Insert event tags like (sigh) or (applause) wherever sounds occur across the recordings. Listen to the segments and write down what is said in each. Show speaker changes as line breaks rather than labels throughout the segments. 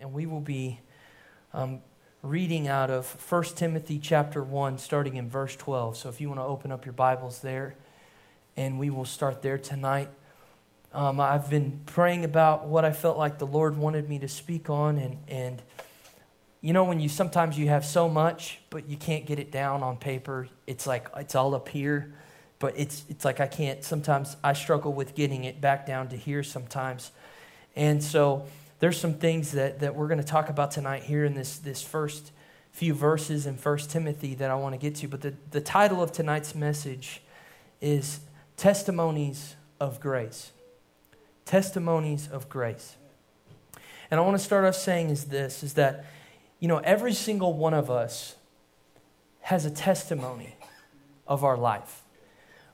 and we will be um, reading out of 1 Timothy chapter 1, starting in verse 12. So if you want to open up your Bibles there, and we will start there tonight. Um, I've been praying about what I felt like the Lord wanted me to speak on, and, and you know when you sometimes you have so much, but you can't get it down on paper. It's like it's all up here, but it's it's like I can't. Sometimes I struggle with getting it back down to here sometimes, and so there's some things that, that we're going to talk about tonight here in this, this first few verses in 1 Timothy that I want to get to. But the, the title of tonight's message is Testimonies of Grace. Testimonies of Grace. And I want to start off saying is this is that, you know, every single one of us has a testimony of our life.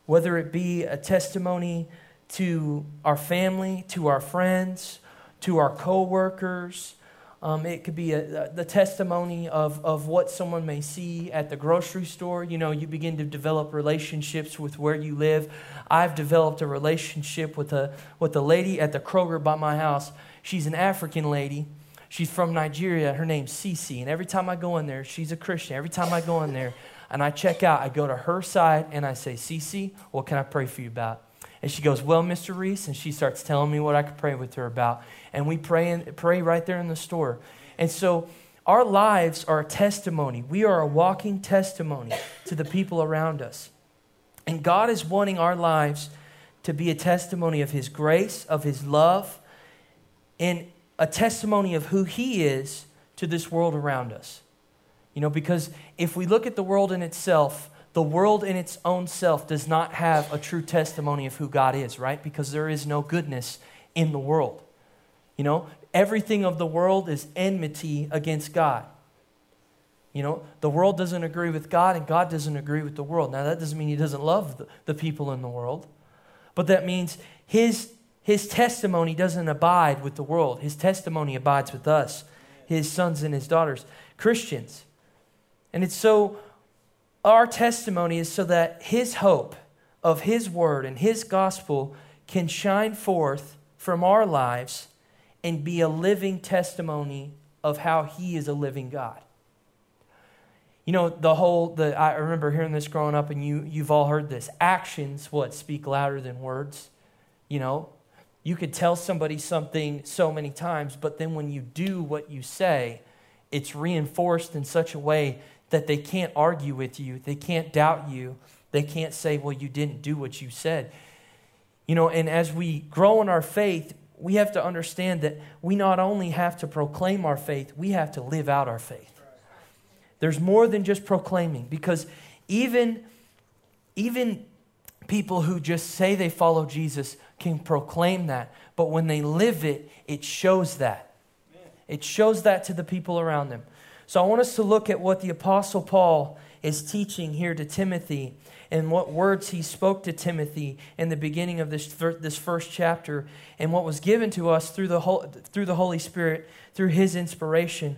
Whether it be a testimony to our family, to our friends, to our coworkers. Um, it could be a, the testimony of, of what someone may see at the grocery store. You know, you begin to develop relationships with where you live. I've developed a relationship with a, with a lady at the Kroger by my house. She's an African lady. She's from Nigeria. Her name's Cece. And every time I go in there, she's a Christian. Every time I go in there and I check out, I go to her side and I say, Cece, what can I pray for you about? And she goes, Well, Mr. Reese, and she starts telling me what I could pray with her about. And we pray pray right there in the store. And so our lives are a testimony. We are a walking testimony to the people around us. And God is wanting our lives to be a testimony of His grace, of His love, and a testimony of who He is to this world around us. You know, because if we look at the world in itself, the world in its own self does not have a true testimony of who God is, right? Because there is no goodness in the world. You know, everything of the world is enmity against God. You know, the world doesn't agree with God and God doesn't agree with the world. Now, that doesn't mean He doesn't love the, the people in the world, but that means His, his testimony doesn't abide with the world. His testimony abides with us, His sons and His daughters, Christians. And it's so our testimony is so that His hope of His word and His gospel can shine forth from our lives and be a living testimony of how He is a living God. You know, the whole, the, I remember hearing this growing up, and you, you've all heard this. Actions, what, speak louder than words. You know, you could tell somebody something so many times, but then when you do what you say, it's reinforced in such a way that they can't argue with you, they can't doubt you, they can't say, well, you didn't do what you said. You know, and as we grow in our faith, we have to understand that we not only have to proclaim our faith, we have to live out our faith. There's more than just proclaiming because even, even people who just say they follow Jesus can proclaim that, but when they live it, it shows that. It shows that to the people around them. So I want us to look at what the Apostle Paul is teaching here to Timothy and what words he spoke to Timothy in the beginning of this, this first chapter and what was given to us through the, through the Holy Spirit, through his inspiration,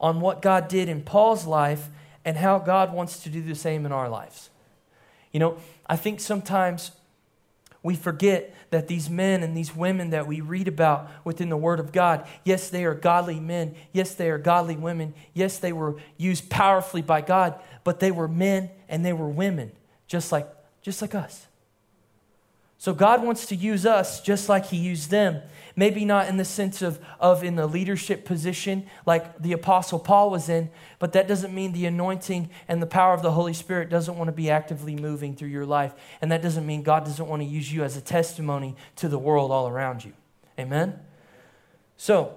on what God did in Paul's life and how God wants to do the same in our lives. You know, I think sometimes we forget that these men and these women that we read about within the Word of God, yes, they are godly men. Yes, they are godly women. Yes, they were used powerfully by God, but they were men and they were women, just like, just like us. So God wants to use us just like He used them. Maybe not in the sense of, of in the leadership position like the Apostle Paul was in, but that doesn't mean the anointing and the power of the Holy Spirit doesn't want to be actively moving through your life. And that doesn't mean God doesn't want to use you as a testimony to the world all around you. Amen? So,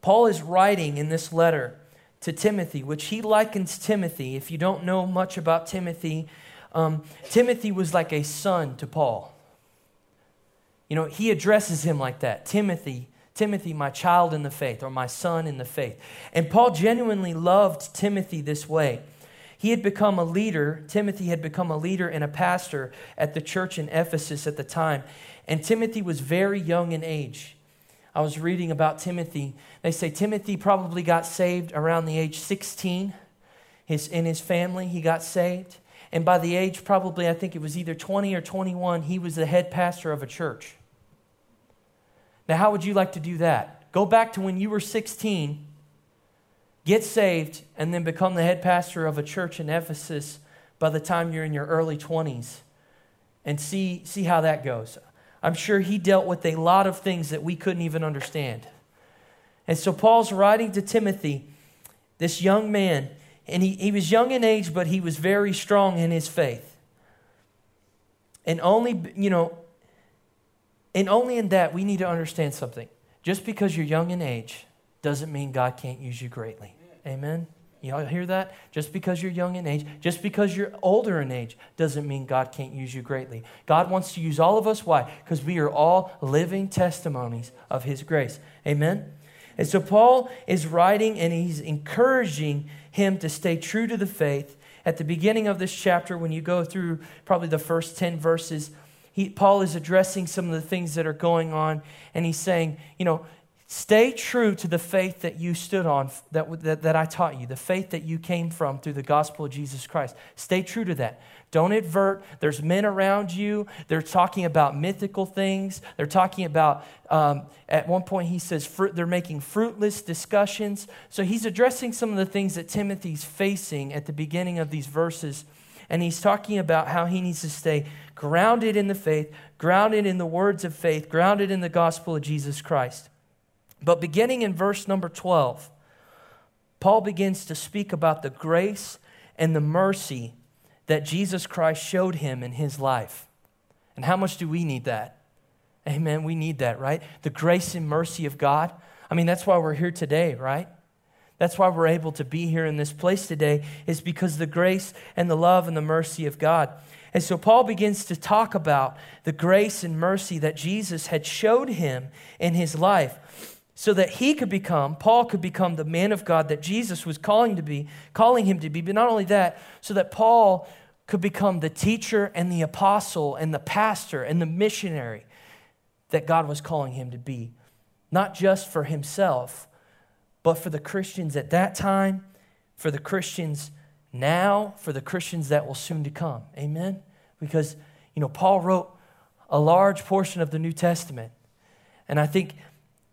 Paul is writing in this letter to Timothy, which he likens Timothy. If you don't know much about Timothy, um, Timothy was like a son to Paul. You know, he addresses him like that Timothy, Timothy, my child in the faith, or my son in the faith. And Paul genuinely loved Timothy this way. He had become a leader, Timothy had become a leader and a pastor at the church in Ephesus at the time. And Timothy was very young in age. I was reading about Timothy. They say Timothy probably got saved around the age 16. His, in his family, he got saved. And by the age, probably, I think it was either 20 or 21, he was the head pastor of a church. Now, how would you like to do that? Go back to when you were 16, get saved, and then become the head pastor of a church in Ephesus by the time you're in your early 20s and see, see how that goes. I'm sure he dealt with a lot of things that we couldn't even understand. And so Paul's writing to Timothy, this young man, and he, he was young in age, but he was very strong in his faith. And only, you know, and only in that we need to understand something. Just because you're young in age doesn't mean God can't use you greatly. Amen? Y'all hear that? Just because you're young in age, just because you're older in age, doesn't mean God can't use you greatly. God wants to use all of us. Why? Because we are all living testimonies of His grace. Amen? And so Paul is writing and he's encouraging him to stay true to the faith. At the beginning of this chapter, when you go through probably the first 10 verses, he, Paul is addressing some of the things that are going on, and he's saying, you know, Stay true to the faith that you stood on, that, that, that I taught you, the faith that you came from through the gospel of Jesus Christ. Stay true to that. Don't advert. There's men around you. They're talking about mythical things. They're talking about, um, at one point, he says fruit, they're making fruitless discussions. So he's addressing some of the things that Timothy's facing at the beginning of these verses. And he's talking about how he needs to stay grounded in the faith, grounded in the words of faith, grounded in the gospel of Jesus Christ. But beginning in verse number 12, Paul begins to speak about the grace and the mercy that Jesus Christ showed him in his life. And how much do we need that? Amen. We need that, right? The grace and mercy of God. I mean, that's why we're here today, right? That's why we're able to be here in this place today, is because the grace and the love and the mercy of God. And so Paul begins to talk about the grace and mercy that Jesus had showed him in his life so that he could become, Paul could become the man of God that Jesus was calling to be, calling him to be. But not only that, so that Paul could become the teacher and the apostle and the pastor and the missionary that God was calling him to be. Not just for himself, but for the Christians at that time, for the Christians now, for the Christians that will soon to come. Amen? Because, you know, Paul wrote a large portion of the New Testament. And I think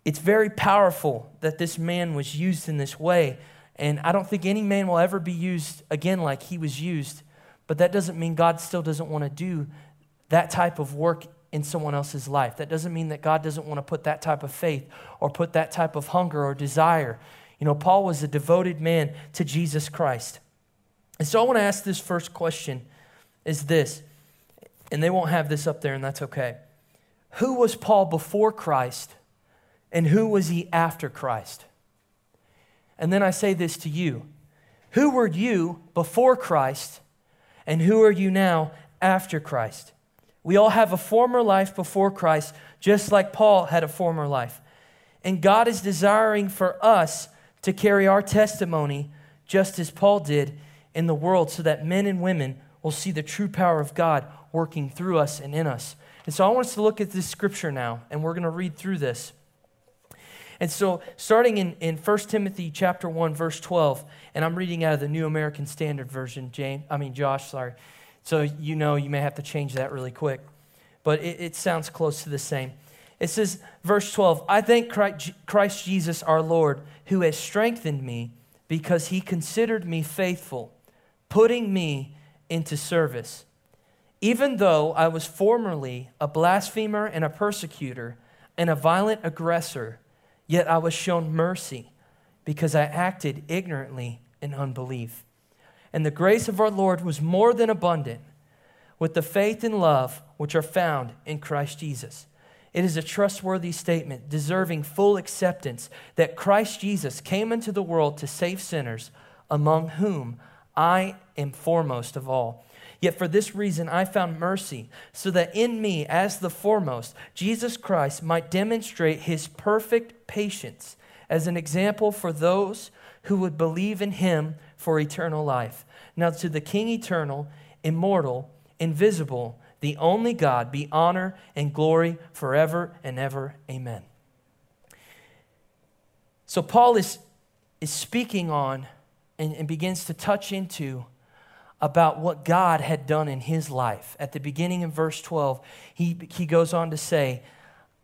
it's very powerful that this man was used in this way. And I don't think any man will ever be used again like he was used. But that doesn't mean God still doesn't want to do that type of work in someone else's life. That doesn't mean that God doesn't want to put that type of faith or put that type of hunger or desire. You know, Paul was a devoted man to Jesus Christ. And so I want to ask this first question is this, and they won't have this up there, and that's okay. Who was Paul before Christ? And who was he after Christ? And then I say this to you Who were you before Christ? And who are you now after Christ? We all have a former life before Christ, just like Paul had a former life. And God is desiring for us to carry our testimony just as Paul did in the world so that men and women will see the true power of God working through us and in us. And so I want us to look at this scripture now, and we're going to read through this. And so, starting in, in 1 Timothy chapter 1, verse 12, and I'm reading out of the New American Standard Version, Jane, I mean, Josh, sorry. So, you know, you may have to change that really quick. But it, it sounds close to the same. It says, verse 12, I thank Christ Jesus our Lord, who has strengthened me because he considered me faithful, putting me into service. Even though I was formerly a blasphemer and a persecutor and a violent aggressor, Yet I was shown mercy because I acted ignorantly in unbelief. And the grace of our Lord was more than abundant with the faith and love which are found in Christ Jesus. It is a trustworthy statement, deserving full acceptance, that Christ Jesus came into the world to save sinners, among whom I am foremost of all. Yet for this reason I found mercy, so that in me, as the foremost, Jesus Christ might demonstrate his perfect patience as an example for those who would believe in him for eternal life. Now, to the King eternal, immortal, invisible, the only God, be honor and glory forever and ever. Amen. So, Paul is, is speaking on and, and begins to touch into about what God had done in his life. At the beginning of verse 12, he, he goes on to say,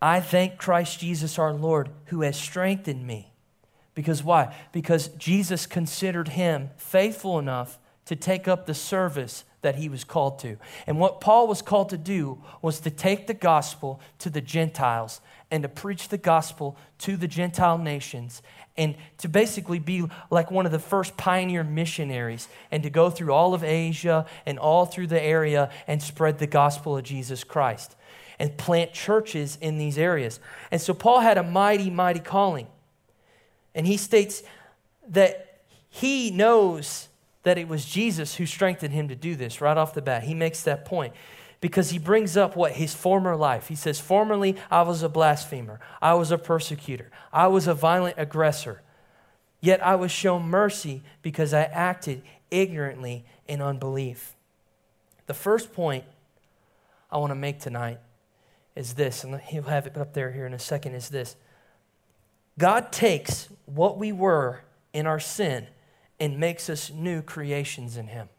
I thank Christ Jesus our Lord who has strengthened me. Because why? Because Jesus considered him faithful enough to take up the service that he was called to. And what Paul was called to do was to take the gospel to the Gentiles and to preach the gospel to the Gentile nations and to basically be like one of the first pioneer missionaries and to go through all of Asia and all through the area and spread the gospel of Jesus Christ and plant churches in these areas. And so Paul had a mighty, mighty calling. And he states that he knows that it was Jesus who strengthened him to do this right off the bat. He makes that point because he brings up what his former life. He says, Formerly I was a blasphemer, I was a persecutor, I was a violent aggressor. Yet I was shown mercy because I acted ignorantly in unbelief. The first point I want to make tonight is this, and he'll have it up there here in a second, is this. God takes what we were in our sin and makes us new creations in Him.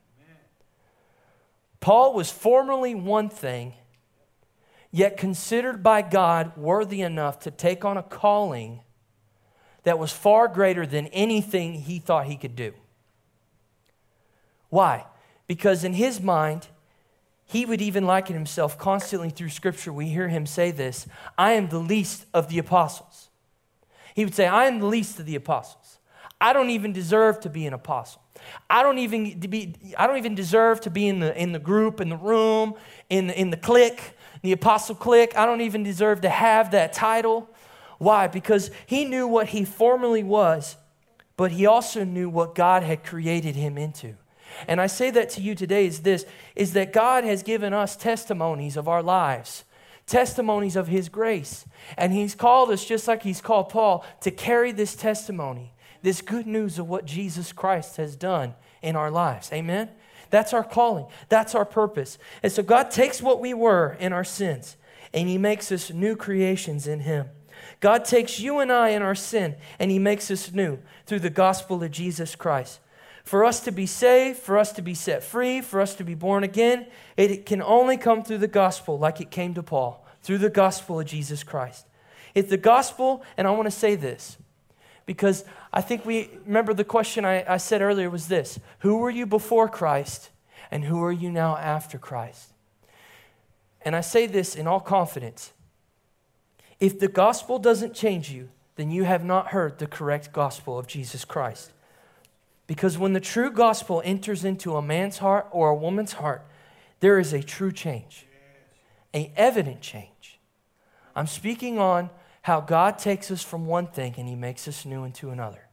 Paul was formerly one thing, yet considered by God worthy enough to take on a calling that was far greater than anything he thought he could do. Why? Because in his mind, he would even liken himself constantly through Scripture. We hear him say this I am the least of the apostles. He would say, I am the least of the apostles. I don't even deserve to be an apostle. I don't even be, I don't even deserve to be in the, in the group, in the room, in the, in the clique, the apostle clique. I don't even deserve to have that title. Why? Because he knew what he formerly was, but he also knew what God had created him into. And I say that to you today is this is that God has given us testimonies of our lives, testimonies of his grace. And he's called us just like he's called Paul to carry this testimony this good news of what Jesus Christ has done in our lives. Amen? That's our calling, that's our purpose. And so God takes what we were in our sins and He makes us new creations in Him. God takes you and I in our sin and He makes us new through the gospel of Jesus Christ. For us to be saved, for us to be set free, for us to be born again, it can only come through the gospel like it came to Paul, through the gospel of Jesus Christ. It's the gospel, and I want to say this because I think we remember the question I, I said earlier was this Who were you before Christ, and who are you now after Christ? And I say this in all confidence. If the gospel doesn't change you, then you have not heard the correct gospel of Jesus Christ. Because when the true gospel enters into a man's heart or a woman's heart, there is a true change, a evident change. I'm speaking on how God takes us from one thing and he makes us new into another,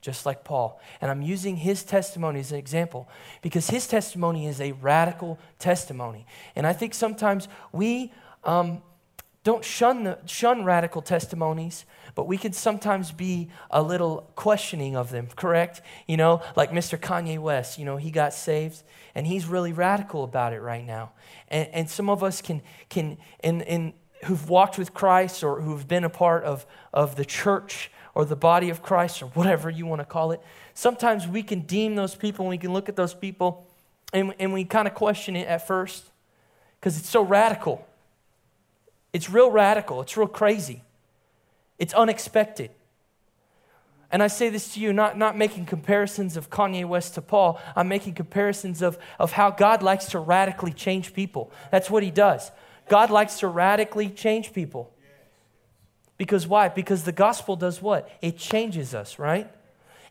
just like Paul. And I'm using his testimony as an example because his testimony is a radical testimony. And I think sometimes we um, don't shun, the, shun radical testimonies, but we can sometimes be a little questioning of them, correct? You know, like Mr. Kanye West, you know, he got saved and he's really radical about it right now. And, and some of us can, can in, in, who've walked with Christ or who've been a part of, of the church or the body of Christ or whatever you want to call it, sometimes we can deem those people and we can look at those people and, and we kind of question it at first because it's so radical. It's real radical, it's real crazy, it's unexpected. And I say this to you, not, not making comparisons of Kanye West to Paul. I'm making comparisons of, of how God likes to radically change people. That's what he does. God likes to radically change people. Because why? Because the gospel does what? It changes us, right?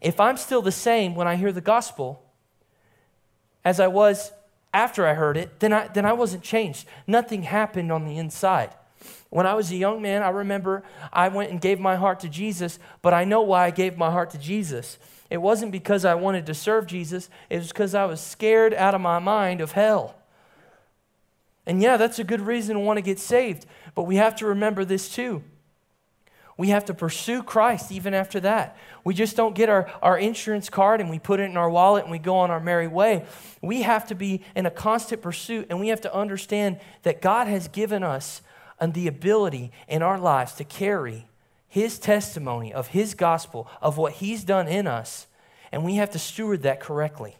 If I'm still the same when I hear the gospel as I was after I heard it, then I, then I wasn't changed. Nothing happened on the inside. When I was a young man, I remember I went and gave my heart to Jesus, but I know why I gave my heart to Jesus. It wasn't because I wanted to serve Jesus, it was because I was scared out of my mind of hell. And yeah, that's a good reason to want to get saved. But we have to remember this too. We have to pursue Christ even after that. We just don't get our, our insurance card and we put it in our wallet and we go on our merry way. We have to be in a constant pursuit and we have to understand that God has given us the ability in our lives to carry His testimony of His gospel, of what He's done in us, and we have to steward that correctly.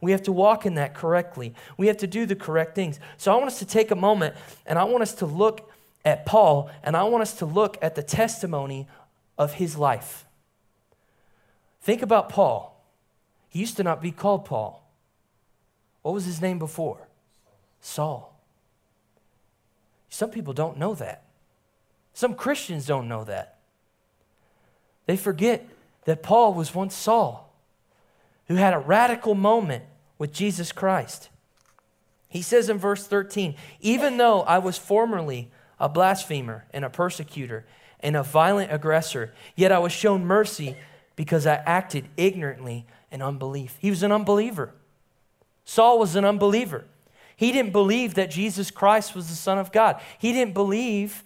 We have to walk in that correctly. We have to do the correct things. So I want us to take a moment and I want us to look at Paul, and I want us to look at the testimony of his life. Think about Paul. He used to not be called Paul. What was his name before? Saul. Some people don't know that. Some Christians don't know that. They forget that Paul was once Saul, who had a radical moment with Jesus Christ. He says in verse 13, even though I was formerly a blasphemer and a persecutor and a violent aggressor, yet I was shown mercy because I acted ignorantly in unbelief. He was an unbeliever. Saul was an unbeliever. He didn't believe that Jesus Christ was the Son of God. He didn't believe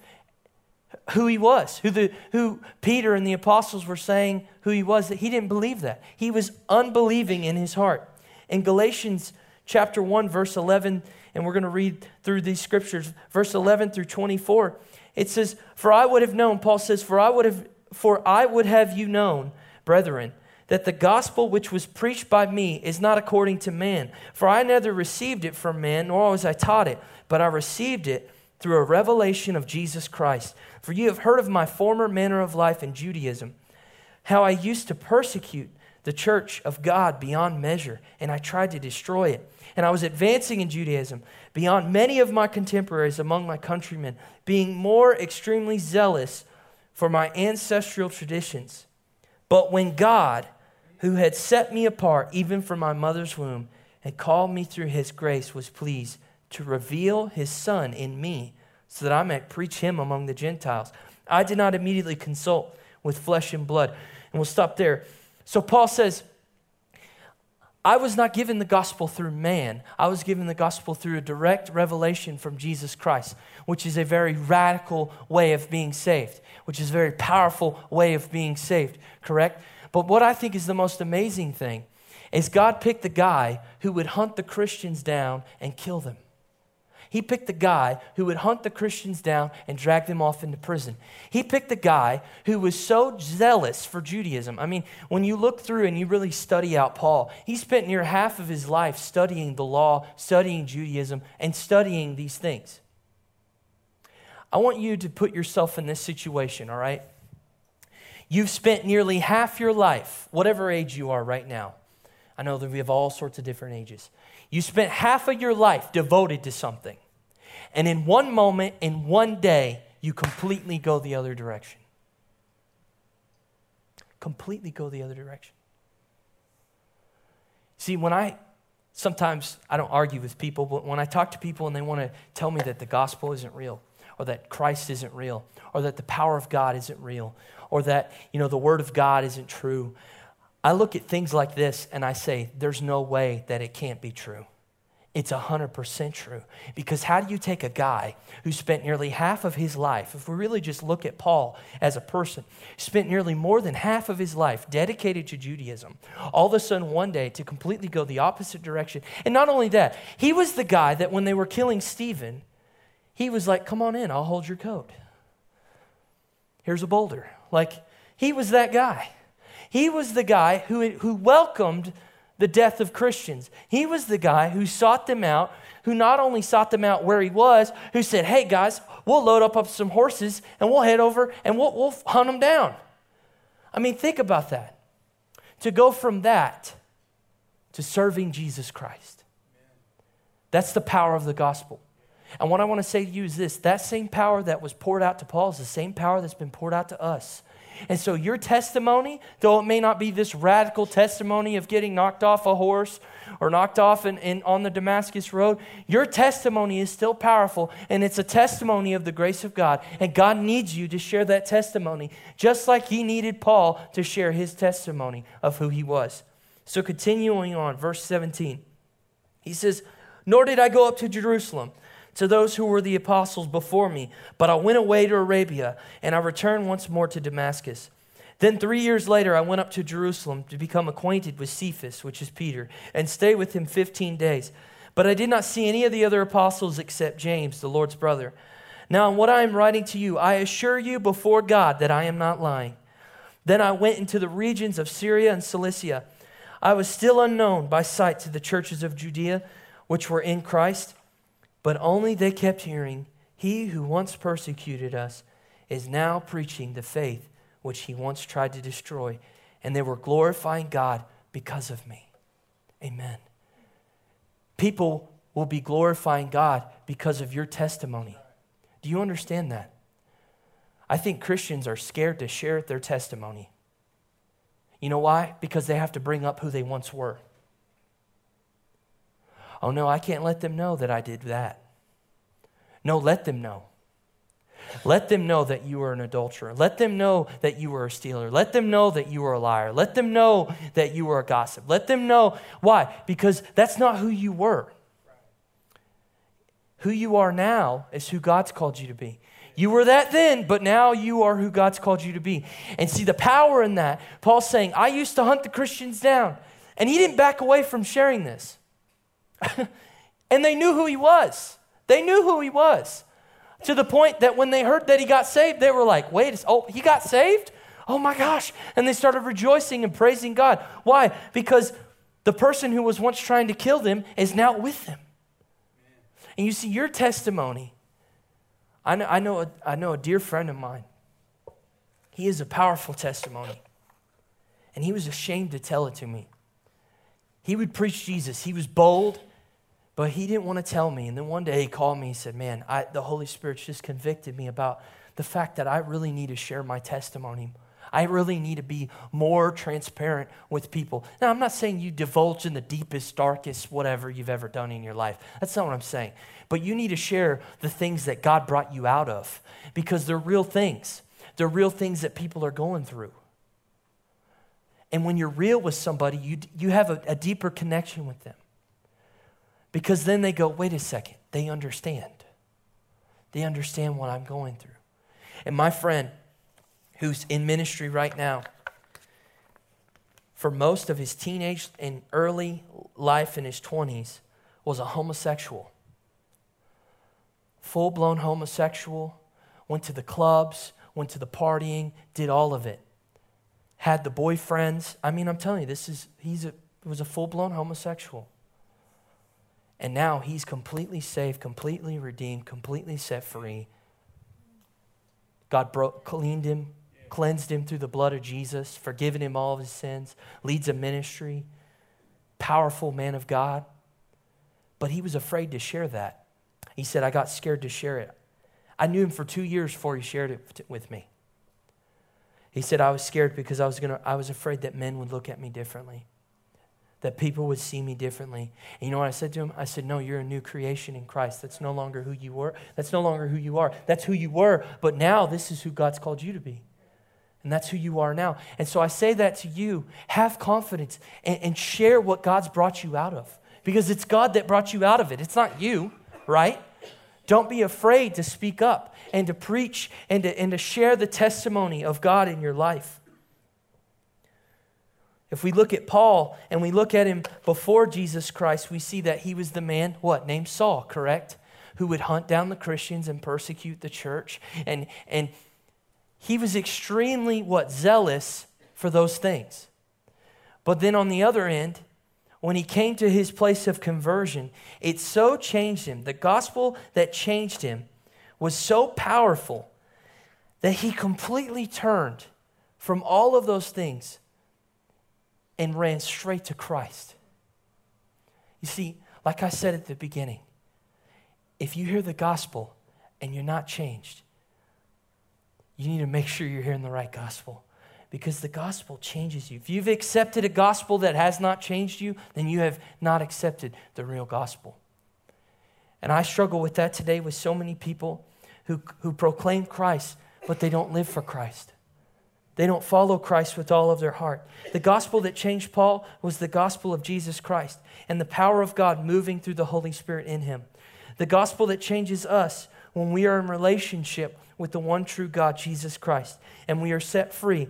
who he was, who, the, who Peter and the apostles were saying who he was, that he didn't believe that. He was unbelieving in his heart. In Galatians chapter 1, verse 11, and we're going to read through these scriptures, verse 11 through 24, it says, For I would have known, Paul says, For I would have, for I would have you known, brethren, that the gospel which was preached by me is not according to man. For I neither received it from man, nor was I taught it, but I received it through a revelation of Jesus Christ. For you have heard of my former manner of life in Judaism, how I used to persecute the church of God beyond measure, and I tried to destroy it. And I was advancing in Judaism beyond many of my contemporaries among my countrymen, being more extremely zealous for my ancestral traditions. But when God, who had set me apart even from my mother's womb and called me through his grace, was pleased to reveal his Son in me so that I might preach him among the Gentiles. I did not immediately consult with flesh and blood. And we'll stop there. So Paul says, I was not given the gospel through man. I was given the gospel through a direct revelation from Jesus Christ, which is a very radical way of being saved, which is a very powerful way of being saved, correct? But what I think is the most amazing thing is God picked the guy who would hunt the Christians down and kill them. He picked the guy who would hunt the Christians down and drag them off into prison. He picked the guy who was so zealous for Judaism. I mean, when you look through and you really study out Paul, he spent near half of his life studying the law, studying Judaism, and studying these things. I want you to put yourself in this situation, all right? You've spent nearly half your life, whatever age you are right now. I know that we have all sorts of different ages. You spent half of your life devoted to something. And in one moment, in one day, you completely go the other direction. Completely go the other direction. See, when I sometimes I don't argue with people, but when I talk to people and they want to tell me that the gospel isn't real, or that Christ isn't real, or that the power of God isn't real, or that, you know, the word of God isn't true. I look at things like this and I say, there's no way that it can't be true. It's 100% true. Because how do you take a guy who spent nearly half of his life, if we really just look at Paul as a person, spent nearly more than half of his life dedicated to Judaism, all of a sudden one day to completely go the opposite direction? And not only that, he was the guy that when they were killing Stephen, he was like, Come on in, I'll hold your coat. Here's a boulder. Like, he was that guy. He was the guy who, who welcomed the death of Christians. He was the guy who sought them out, who not only sought them out where he was, who said, Hey guys, we'll load up, up some horses and we'll head over and we'll, we'll hunt them down. I mean, think about that. To go from that to serving Jesus Christ. That's the power of the gospel. And what I want to say to you is this that same power that was poured out to Paul is the same power that's been poured out to us. And so, your testimony, though it may not be this radical testimony of getting knocked off a horse or knocked off in, in, on the Damascus Road, your testimony is still powerful, and it's a testimony of the grace of God. And God needs you to share that testimony, just like He needed Paul to share his testimony of who he was. So, continuing on, verse 17, he says, Nor did I go up to Jerusalem to those who were the apostles before me, but I went away to Arabia, and I returned once more to Damascus. Then three years later, I went up to Jerusalem to become acquainted with Cephas, which is Peter, and stay with him 15 days. But I did not see any of the other apostles except James, the Lord's brother. Now, in what I am writing to you, I assure you before God that I am not lying. Then I went into the regions of Syria and Cilicia. I was still unknown by sight to the churches of Judea, which were in Christ but only they kept hearing He who once persecuted us is now preaching the faith which he once tried to destroy, and they were glorifying God because of me. Amen. People will be glorifying God because of your testimony. Do you understand that? I think Christians are scared to share their testimony. You know why? Because they have to bring up who they once were. Oh, no, I can't let them know that I did that. No, let them know. Let them know that you were an adulterer. Let them know that you were a stealer. Let them know that you were a liar. Let them know that you were a gossip. Let them know. Why? Because that's not who you were. Who you are now is who God's called you to be. You were that then, but now you are who God's called you to be. And see the power in that. Paul's saying, I used to hunt the Christians down. And he didn't back away from sharing this. (laughs) and they knew who he was. They knew who he was. To the point that when they heard that he got saved, they were like, wait, oh, he got saved? Oh my gosh. And they started rejoicing and praising God. Why? Because the person who was once trying to kill them is now with them. And you see, your testimony, I know, I know, a, I know a dear friend of mine. He is a powerful testimony. And he was ashamed to tell it to me. He would preach Jesus. He was bold. But he didn't want to tell me. And then one day he called me. He said, Man, I, the Holy Spirit's just convicted me about the fact that I really need to share my testimony. I really need to be more transparent with people. Now, I'm not saying you divulge in the deepest, darkest, whatever you've ever done in your life. That's not what I'm saying. But you need to share the things that God brought you out of because they're real things. They're real things that people are going through. And when you're real with somebody, you, you have a, a deeper connection with them. Because then they go, wait a second, they understand. They understand what I'm going through. And my friend, who's in ministry right now, for most of his teenage and early life in his 20s, was a homosexual. Full blown homosexual, went to the clubs, went to the partying, did all of it. Had the boyfriends. I mean, I'm telling you, this is, he's a, was a full blown homosexual. And now he's completely saved, completely redeemed, completely set free. God broke, cleaned him, cleansed him through the blood of Jesus, forgiven him all of his sins, leads a ministry, powerful man of God. But he was afraid to share that. He said, I got scared to share it. I knew him for two years before he shared it with me. He said, I was scared because I was, gonna, I was afraid that men would look at me differently that people would see me differently. And you know what I said to him? I said, No, you're a new creation in Christ. That's no longer who you were. That's no longer who you are. That's who you were. But now this is who God's called you to be. And that's who you are now. And so I say that to you have confidence and, and share what God's brought you out of. Because it's God that brought you out of it, it's not you, right? Don't be afraid to speak up and to preach and to, and to share the testimony of God in your life. If we look at Paul and we look at him before Jesus Christ, we see that he was the man, what, named Saul, correct? Who would hunt down the Christians and persecute the church. And, and he was extremely, what, zealous for those things. But then on the other end, when he came to his place of conversion, it so changed him. The gospel that changed him was so powerful that he completely turned from all of those things and ran straight to Christ. You see, like I said at the beginning, if you hear the gospel and you're not changed, you need to make sure you're hearing the right gospel because the gospel changes you. If you've accepted a gospel that has not changed you, then you have not accepted the real gospel. And I struggle with that today with so many people who, who proclaim Christ, but they don't live for Christ. They don't follow Christ with all of their heart. The gospel that changed Paul was the gospel of Jesus Christ and the power of God moving through the Holy Spirit in him. The gospel that changes us when we are in relationship with the one true God, Jesus Christ, and we are set free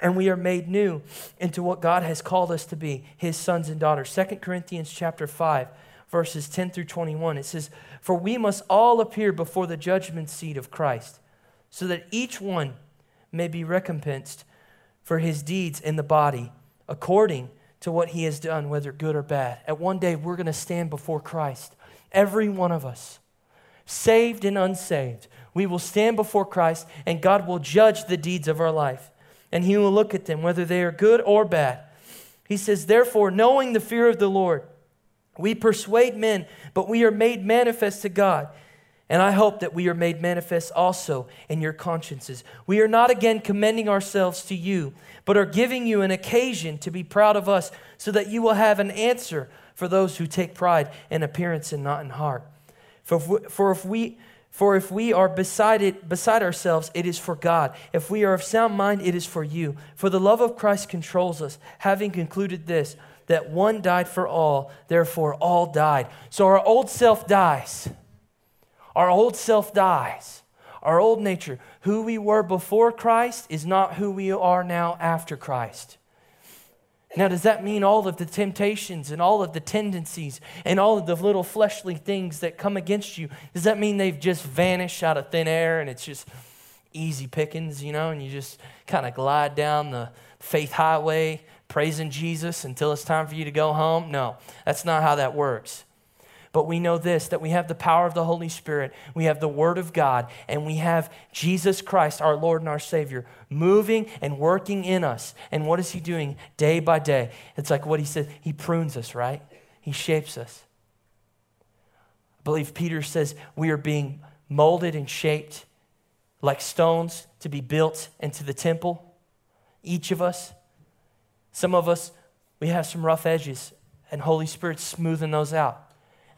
and we are made new into what God has called us to be, his sons and daughters. 2 Corinthians chapter 5, verses 10 through 21. It says, For we must all appear before the judgment seat of Christ, so that each one may be recompensed for his deeds in the body according to what he has done, whether good or bad. At one day, we're going to stand before Christ, every one of us, saved and unsaved. We will stand before Christ, and God will judge the deeds of our life. And He will look at them, whether they are good or bad. He says, Therefore, knowing the fear of the Lord, we persuade men, but we are made manifest to God. And I hope that we are made manifest also in your consciences. We are not again commending ourselves to you, but are giving you an occasion to be proud of us, so that you will have an answer for those who take pride in appearance and not in heart. For if we, for if we, for if we are beside, it, beside ourselves, it is for God. If we are of sound mind, it is for you. For the love of Christ controls us, having concluded this, that one died for all, therefore all died. So our old self dies. Our old self dies. Our old nature, who we were before Christ, is not who we are now after Christ. Now, does that mean all of the temptations and all of the tendencies and all of the little fleshly things that come against you, does that mean they've just vanished out of thin air and it's just easy pickings, you know, and you just kind of glide down the faith highway praising Jesus until it's time for you to go home? No, that's not how that works. But we know this that we have the power of the Holy Spirit, we have the Word of God, and we have Jesus Christ, our Lord and our Savior, moving and working in us. And what is He doing day by day? It's like what He said He prunes us, right? He shapes us. I believe Peter says we are being molded and shaped like stones to be built into the temple. Each of us. Some of us, we have some rough edges, and Holy Spirit's smoothing those out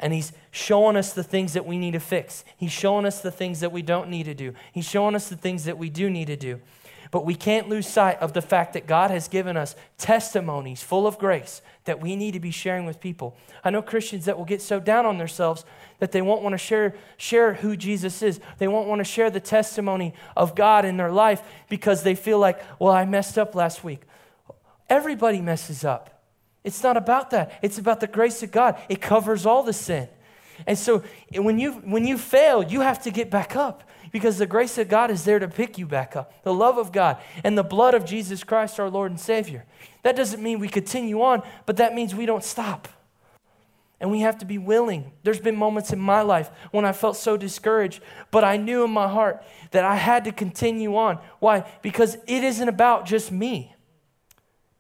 and He's showing us the things that we need to fix. He's showing us the things that we don't need to do. He's showing us the things that we do need to do. But we can't lose sight of the fact that God has given us testimonies full of grace that we need to be sharing with people. I know Christians that will get so down on themselves that they won't want to share, share who Jesus is. They won't want to share the testimony of God in their life because they feel like, well, I messed up last week. Everybody messes up. It's not about that. It's about the grace of God. It covers all the sin. And so when you when you fail, you have to get back up because the grace of God is there to pick you back up. The love of God and the blood of Jesus Christ our Lord and Savior. That doesn't mean we continue on, but that means we don't stop. And we have to be willing. There's been moments in my life when I felt so discouraged, but I knew in my heart that I had to continue on. Why? Because it isn't about just me.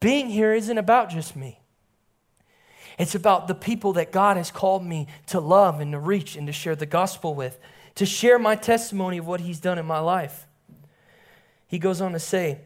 Being here isn't about just me. It's about the people that God has called me to love and to reach and to share the gospel with, to share my testimony of what He's done in my life. He goes on to say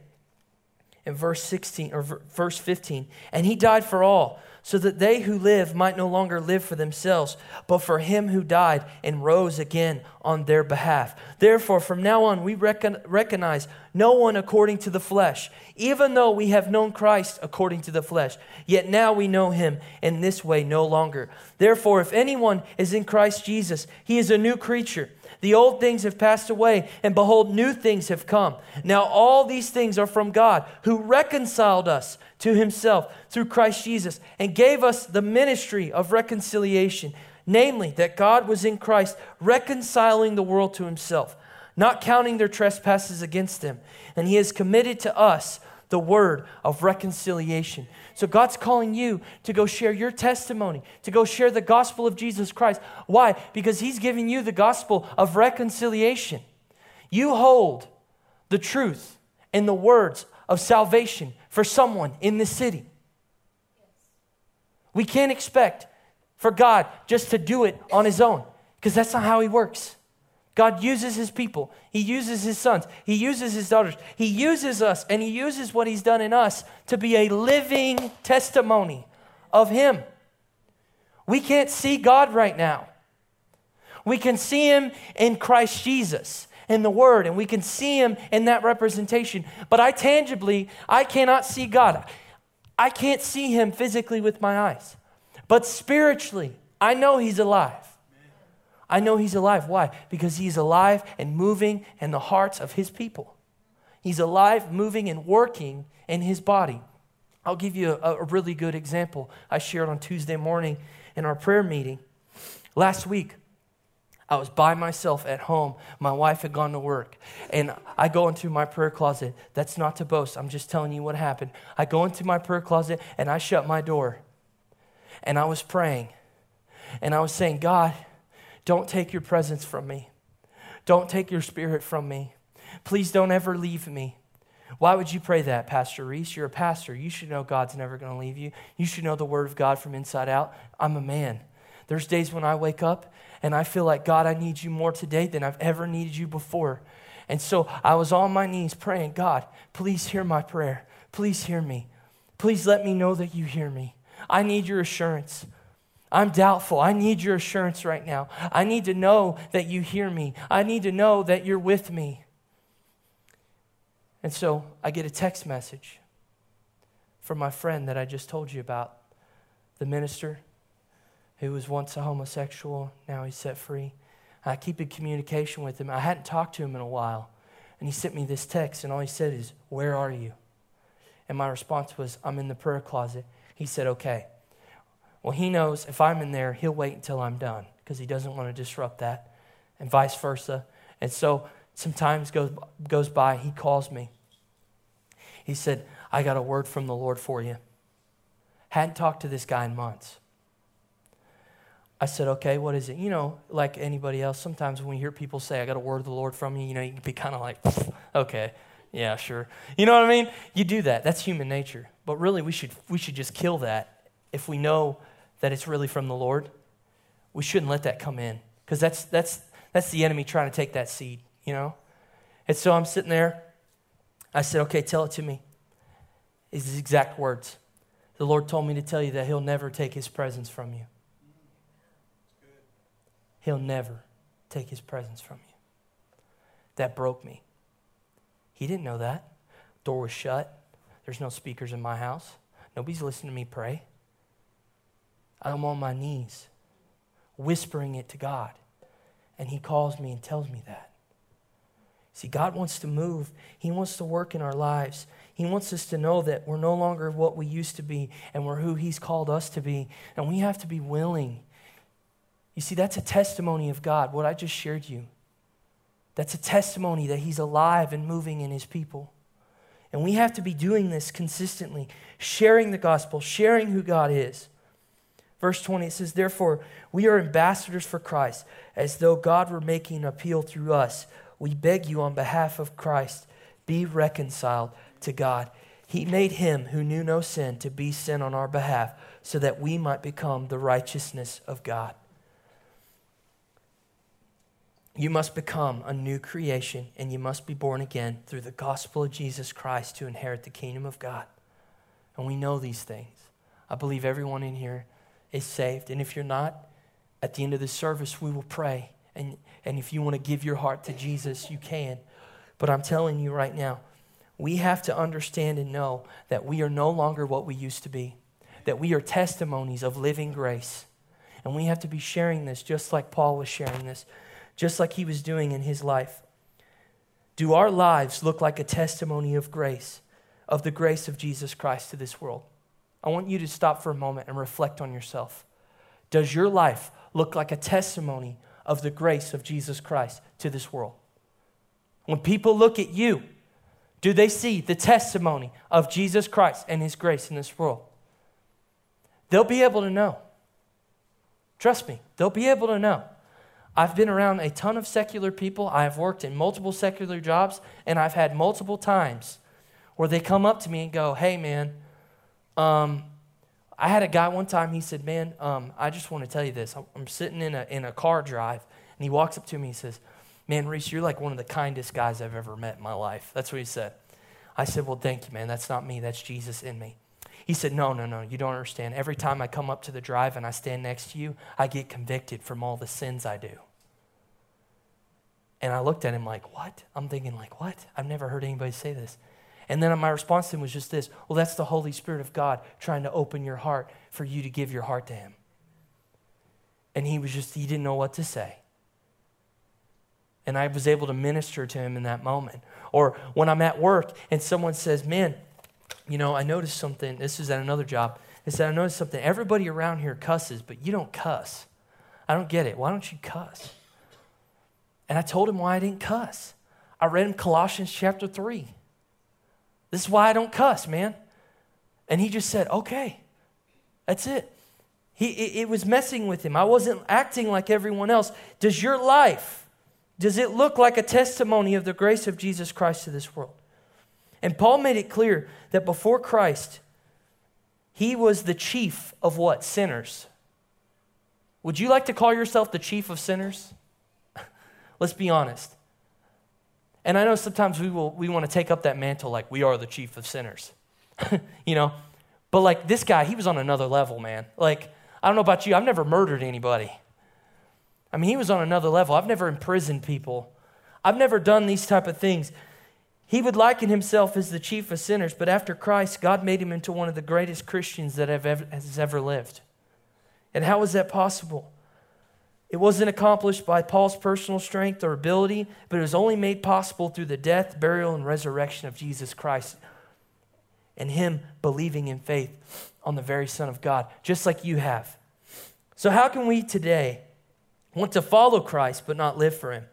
in verse 16 or verse 15, and He died for all so that they who live might no longer live for themselves, but for him who died and rose again on their behalf. Therefore, from now on, we recon- recognize no one according to the flesh, even though we have known Christ according to the flesh. Yet now we know him in this way no longer. Therefore, if anyone is in Christ Jesus, he is a new creature. The old things have passed away, and behold, new things have come. Now, all these things are from God, who reconciled us to himself through Christ Jesus and gave us the ministry of reconciliation, namely, that God was in Christ reconciling the world to himself, not counting their trespasses against them. And he has committed to us the word of reconciliation. So God's calling you to go share your testimony, to go share the gospel of Jesus Christ. Why? Because He's giving you the gospel of reconciliation. You hold the truth and the words of salvation for someone in this city. We can't expect for God just to do it on His own because that's not how He works. God uses his people. He uses his sons. He uses his daughters. He uses us and he uses what he's done in us to be a living testimony of him. We can't see God right now. We can see him in Christ Jesus in the word and we can see him in that representation. But I tangibly, I cannot see God. I can't see him physically with my eyes. But spiritually, I know he's alive. I know He's alive. Why? Because He's alive and moving in the hearts of His people. He's alive, moving, and working in His body. I'll give you a, a really good example I shared on Tuesday morning in our prayer meeting. Last week, I was by myself at home. My wife had gone to work. And I go into my prayer closet. That's not to boast. I'm just telling you what happened. I go into my prayer closet and I shut my door. And I was praying. And I was saying, God, Don't take your presence from me. Don't take your spirit from me. Please don't ever leave me. Why would you pray that, Pastor Reese? You're a pastor. You should know God's never going to leave you. You should know the Word of God from inside out. I'm a man. There's days when I wake up and I feel like, God, I need you more today than I've ever needed you before. And so I was on my knees praying, God, please hear my prayer. Please hear me. Please let me know that you hear me. I need your assurance. I'm doubtful. I need your assurance right now. I need to know that you hear me. I need to know that you're with me. And so I get a text message from my friend that I just told you about, the minister who was once a homosexual, now he's set free. I keep in communication with him. I hadn't talked to him in a while. And he sent me this text, and all he said is, Where are you? And my response was, I'm in the prayer closet. He said, Okay. Well, he knows if I'm in there, he'll wait until I'm done because he doesn't want to disrupt that, and vice versa. And so some time goes, goes by, he calls me. He said, I got a word from the Lord for you. Hadn't talked to this guy in months. I said, okay, what is it? You know, like anybody else, sometimes when you hear people say, I got a word of the Lord from you, you know, you can be kind of like, (laughs) okay, yeah, sure. You know what I mean? You do that. That's human nature. But really, we should, we should just kill that if we know that it's really from the Lord. We shouldn't let that come in because that's, that's, that's the enemy trying to take that seed you know? And so I'm sitting there. I said, okay, tell it to me. It's His exact words. The Lord told me to tell you that He'll never take His presence from you. He'll never take His presence from you. That broke me. He didn't know that. Door was shut. There's no speakers in my house. Nobody's listening to me pray. I'm on my knees, whispering it to God. And He calls me and tells me that. See, God wants to move, He wants to work in our lives. He wants us to know that we're no longer what we used to be and we're who He's called us to be. And we have to be willing. You see, that's a testimony of God, what I just shared you. That's a testimony that He's alive and moving in His people. And we have to be doing this consistently, sharing the gospel, sharing who God is. Verse 20, it says, Therefore, we are ambassadors for Christ, as though God were making an appeal through us we beg you on behalf of Christ, be reconciled to God. He made him who knew no sin to be sin on our behalf so that we might become the righteousness of God. You must become a new creation and you must be born again through the gospel of Jesus Christ to inherit the kingdom of God. And we know these things. I believe everyone in here is saved. And if you're not, at the end of the service, we will pray and, and if you want to give your heart to Jesus, you can. But I'm telling you right now, we have to understand and know that we are no longer what we used to be, that we are testimonies of living grace. And we have to be sharing this just like Paul was sharing this, just like he was doing in his life. Do our lives look like a testimony of grace, of the grace of Jesus Christ to this world? I want you to stop for a moment and reflect on yourself. Does your life look like a testimony of the grace of Jesus Christ to this world. When people look at you, do they see the testimony of Jesus Christ and his grace in this world? They'll be able to know. Trust me, they'll be able to know. I've been around a ton of secular people. I have worked in multiple secular jobs, and I've had multiple times where they come up to me and go, Hey, man, um, I had a guy one time, he said, Man, um, I just want to tell you this. I'm sitting in a, in a car drive, and he walks up to me and says, Man, Reese, you're like one of the kindest guys I've ever met in my life. That's what he said. I said, Well, thank you, man. That's not me, that's Jesus in me. He said, No, no, no, you don't understand. Every time I come up to the drive and I stand next to you, I get convicted from all the sins I do. And I looked at him like, What? I'm thinking, like, what? I've never heard anybody say this. And then my response to him was just this well, that's the Holy Spirit of God trying to open your heart for you to give your heart to Him. And he was just, he didn't know what to say. And I was able to minister to him in that moment. Or when I'm at work and someone says, man, you know, I noticed something. This is at another job. They said, I noticed something. Everybody around here cusses, but you don't cuss. I don't get it. Why don't you cuss? And I told him why I didn't cuss. I read him Colossians chapter 3. This is why I don't cuss, man. And he just said, okay, that's it. He, it, it was messing with him. I wasn't acting like everyone else. Does your life, does it look like a testimony of the grace of Jesus Christ to this world? And Paul made it clear that before Christ, he was the chief of what? Sinners. Would you like to call yourself the chief of sinners? (laughs) Let's be honest. And I know sometimes we will we want to take up that mantle like we are the chief of sinners. (laughs) you know? But like this guy, he was on another level, man. Like, I don't know about you, I've never murdered anybody. I mean, he was on another level. I've never imprisoned people. I've never done these type of things. He would liken himself as the chief of sinners, but after Christ, God made him into one of the greatest Christians that have ever, has ever lived. And how was that possible? It wasn't accomplished by Paul's personal strength or ability, but it was only made possible through the death, burial, and resurrection of Jesus Christ and him believing in faith on the very Son of God, just like you have. So, how can we today want to follow Christ but not live for him?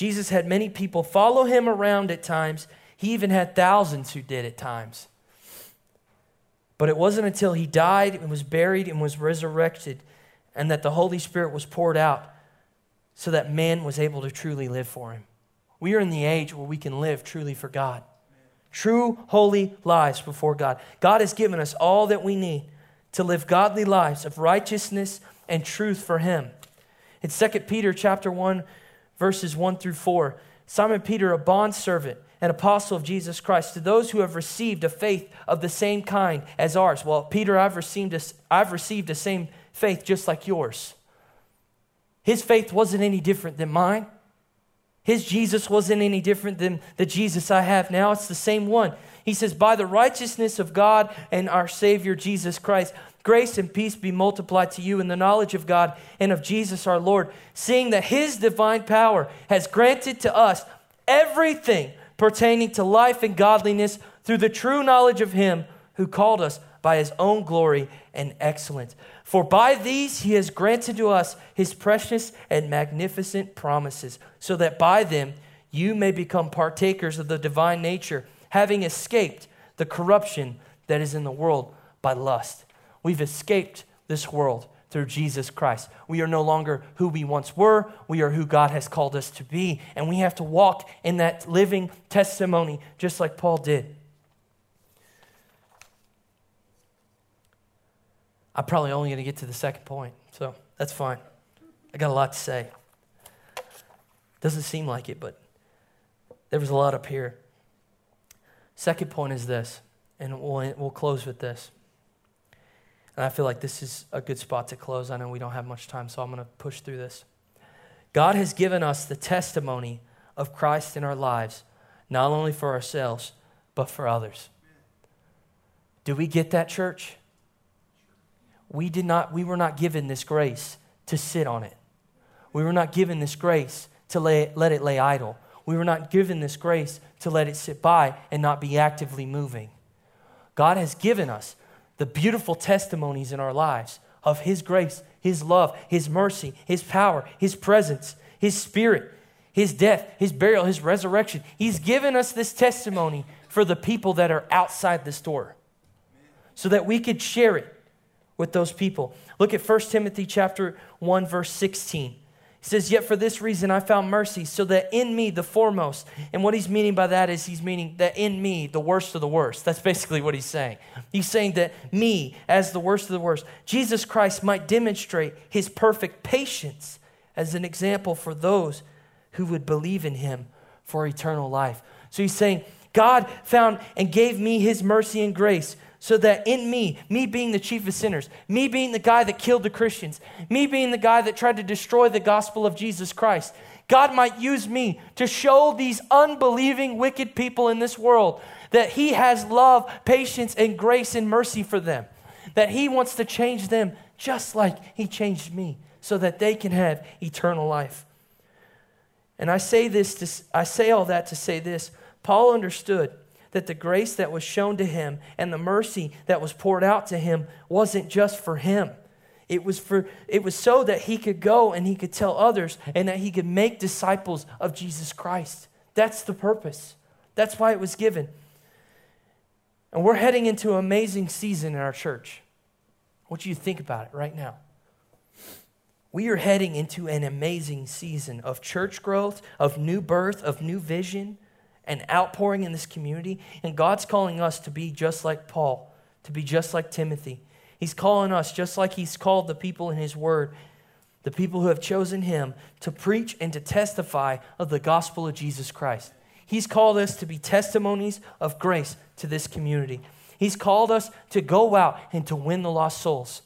Jesus had many people follow him around at times. He even had thousands who did at times. But it wasn't until he died and was buried and was resurrected and that the Holy Spirit was poured out so that man was able to truly live for him. We are in the age where we can live truly for God. True, holy lives before God. God has given us all that we need to live godly lives of righteousness and truth for him. In 2 Peter chapter 1 verses 1 through 4, Simon Peter, a bondservant and apostle of Jesus Christ, to those who have received a faith of the same kind as ours. Well, Peter, I've received a, I've received the same faith just like yours. His faith wasn't any different than mine. His Jesus wasn't any different than the Jesus I have now. It's the same one. He says, By the righteousness of God and our Savior Jesus Christ, grace and peace be multiplied to you in the knowledge of God and of Jesus our Lord, seeing that His divine power has granted to us everything pertaining to life and godliness through the true knowledge of Him who called us by His own glory and excellence. For by these he has granted to us his precious and magnificent promises, so that by them you may become partakers of the divine nature, having escaped the corruption that is in the world by lust. We've escaped this world through Jesus Christ. We are no longer who we once were. We are who God has called us to be. And we have to walk in that living testimony, just like Paul did. I'm probably only going to get to the second point, so that's fine. I got a lot to say. Doesn't seem like it, but there was a lot up here. Second point is this, and we'll, we'll close with this. And I feel like this is a good spot to close. I know we don't have much time, so I'm going to push through this. God has given us the testimony of Christ in our lives, not only for ourselves, but for others. Do we get that, church? we did not we were not given this grace to sit on it we were not given this grace to lay, let it lay idle we were not given this grace to let it sit by and not be actively moving god has given us the beautiful testimonies in our lives of his grace his love his mercy his power his presence his spirit his death his burial his resurrection he's given us this testimony for the people that are outside this door so that we could share it with those people. Look at 1 Timothy chapter 1 verse 16. He says, Yet for this reason I found mercy, so that in me, the foremost, and what he's meaning by that is he's meaning that in me, the worst of the worst. That's basically what he's saying. He's saying that me, as the worst of the worst, Jesus Christ might demonstrate his perfect patience as an example for those who would believe in him for eternal life. So he's saying, God found and gave me his mercy and grace so that in me, me being the chief of sinners, me being the guy that killed the Christians, me being the guy that tried to destroy the gospel of Jesus Christ, God might use me to show these unbelieving, wicked people in this world that He has love, patience, and grace and mercy for them, that He wants to change them just like He changed me so that they can have eternal life. And I say this to, I say all that to say this. Paul understood that the grace that was shown to him and the mercy that was poured out to him wasn't just for him. It was for it was so that he could go and he could tell others and that he could make disciples of Jesus Christ. That's the purpose. That's why it was given. And we're heading into an amazing season in our church. What do you think about it right now. We are heading into an amazing season of church growth, of new birth, of new vision, and outpouring in this community. And God's calling us to be just like Paul, to be just like Timothy. He's calling us just like He's called the people in His Word, the people who have chosen Him, to preach and to testify of the gospel of Jesus Christ. He's called us to be testimonies of grace to this community. He's called us to go out and to win the lost souls.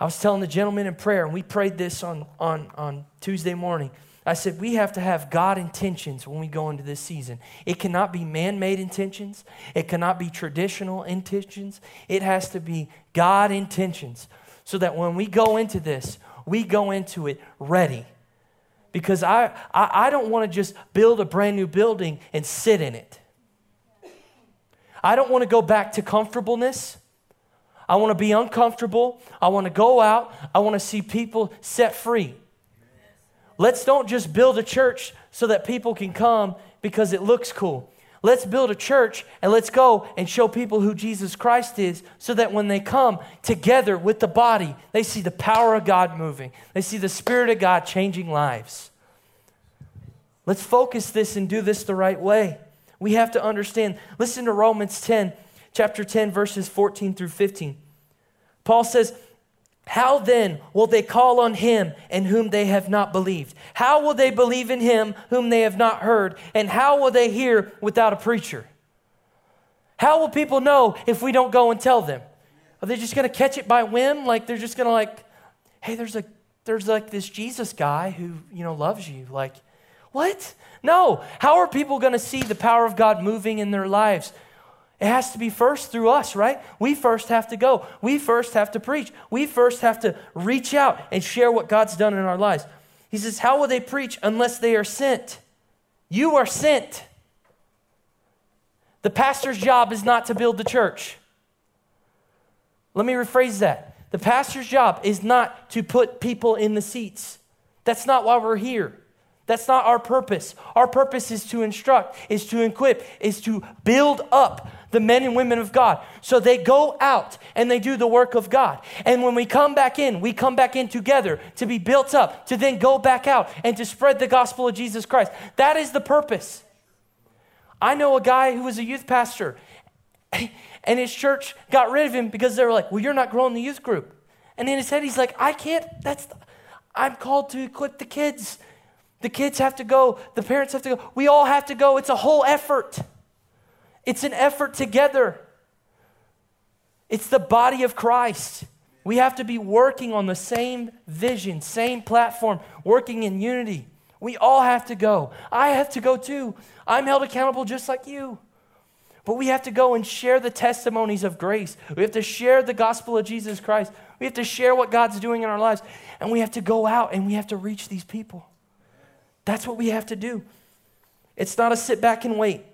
I was telling the gentleman in prayer, and we prayed this on, on, on Tuesday morning. I said, we have to have God intentions when we go into this season. It cannot be man made intentions, it cannot be traditional intentions. It has to be God intentions so that when we go into this, we go into it ready. Because I, I, I don't want to just build a brand new building and sit in it. I don't want to go back to comfortableness. I want to be uncomfortable. I want to go out. I want to see people set free. Let's don't just build a church so that people can come because it looks cool. Let's build a church and let's go and show people who Jesus Christ is so that when they come together with the body, they see the power of God moving. They see the Spirit of God changing lives. Let's focus this and do this the right way. We have to understand. Listen to Romans 10 chapter 10, verses 14 through 15. Paul says, How then will they call on him in whom they have not believed? How will they believe in him whom they have not heard? And how will they hear without a preacher? How will people know if we don't go and tell them? Are they just going to catch it by whim? Like they're just going to like, hey, there's a there's like this Jesus guy who, you know, loves you. Like, what? No. How are people going to see the power of God moving in their lives? It has to be first through us, right? We first have to go. We first have to preach. We first have to reach out and share what God's done in our lives. He says, How will they preach unless they are sent? You are sent. The pastor's job is not to build the church. Let me rephrase that. The pastor's job is not to put people in the seats. That's not why we're here. That's not our purpose. Our purpose is to instruct, is to equip, is to build up the men and women of God. So they go out and they do the work of God. And when we come back in, we come back in together to be built up, to then go back out and to spread the gospel of Jesus Christ. That is the purpose. I know a guy who was a youth pastor, (laughs) and his church got rid of him because they were like, Well, you're not growing the youth group. And in his head, he's like, I can't, that's, the, I'm called to equip the kids the kids have to go, the parents have to go, we all have to go. It's a whole effort. It's an effort together. It's the body of Christ. We have to be working on the same vision, same platform, working in unity. We all have to go. I have to go too. I'm held accountable just like you. But we have to go and share the testimonies of grace. We have to share the gospel of Jesus Christ. We have to share what God's doing in our lives. And we have to go out and we have to reach these people. That's what we have to do. It's not a sit back and wait.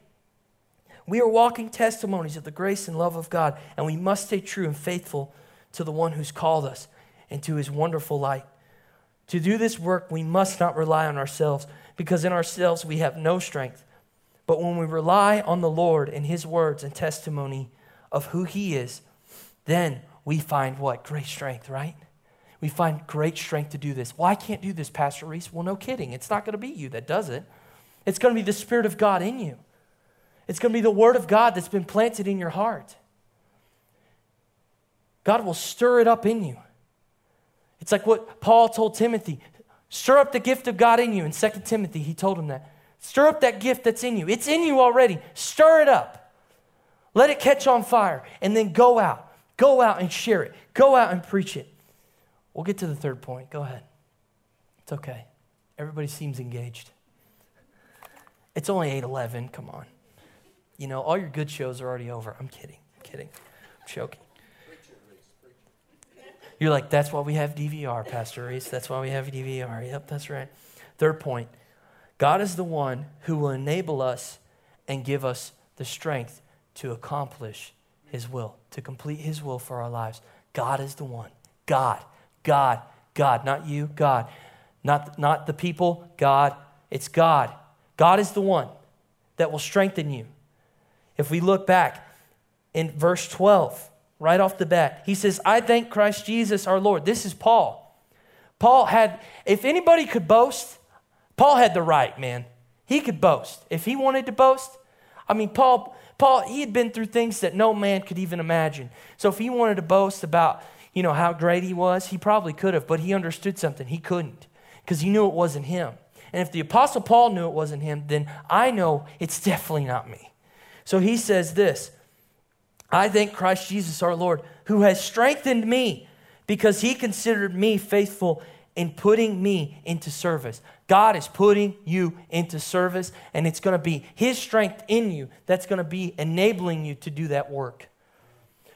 We are walking testimonies of the grace and love of God, and we must stay true and faithful to the one who's called us and to his wonderful light. To do this work, we must not rely on ourselves, because in ourselves we have no strength. But when we rely on the Lord and his words and testimony of who he is, then we find what? Great strength, right? we find great strength to do this. Well, I can't do this, Pastor Reese. Well, no kidding. It's not going to be you that does it. It's going to be the Spirit of God in you. It's going to be the Word of God that's been planted in your heart. God will stir it up in you. It's like what Paul told Timothy stir up the gift of God in you. In 2 Timothy, he told him that. Stir up that gift that's in you. It's in you already. Stir it up. Let it catch on fire. And then go out. Go out and share it. Go out and preach it. We'll get to the third point. Go ahead. It's okay. Everybody seems engaged. It's only 8:11. Come on. You know, all your good shows are already over. I'm kidding. I'm kidding. I'm joking. You're like, that's why we have DVR, Pastor Reese. That's why we have DVR. Yep, that's right. Third point God is the one who will enable us and give us the strength to accomplish His will, to complete His will for our lives. God is the one. God. God, God, not you, God. Not, not the people, God. It's God. God is the one that will strengthen you. If we look back in verse 12, right off the bat. He says, I thank Christ Jesus our Lord. This is Paul. Paul had, if anybody could boast, Paul had the right, man. He could boast. If he wanted to boast, I mean, Paul, Paul, he had been through things that no man could even imagine. So if he wanted to boast about, you know, how great he was, he probably could have, but he understood something. He couldn't because he knew it wasn't him. And if the Apostle Paul knew it wasn't him, then I know it's (laughs) definitely not me. So he says this I thank Christ Jesus our Lord, who has strengthened me because he considered me faithful in putting me into service. God is putting you into service, and it's going to be His strength in you that's going to be enabling you to do that work.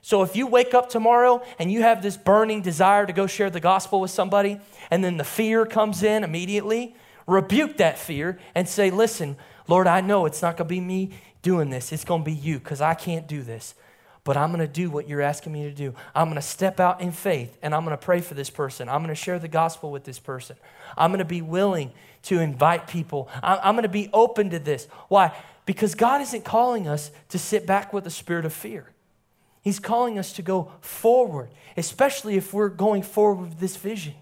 So if you wake up tomorrow and you have this burning desire to go share the gospel with somebody, and then the fear comes in immediately, rebuke that fear and say, Listen, Lord, I know it's not going to be me doing this, it's going to be you because I can't do this but I'm going to do what you're asking me to do. I'm going to step out in faith and I'm going to pray for this person. I'm going to share the gospel with this person. I'm going to be willing to invite people. I'm going to be open to this. Why? Because God isn't calling us to sit back with a spirit of fear. He's calling us to go forward, especially if we're going forward with this vision.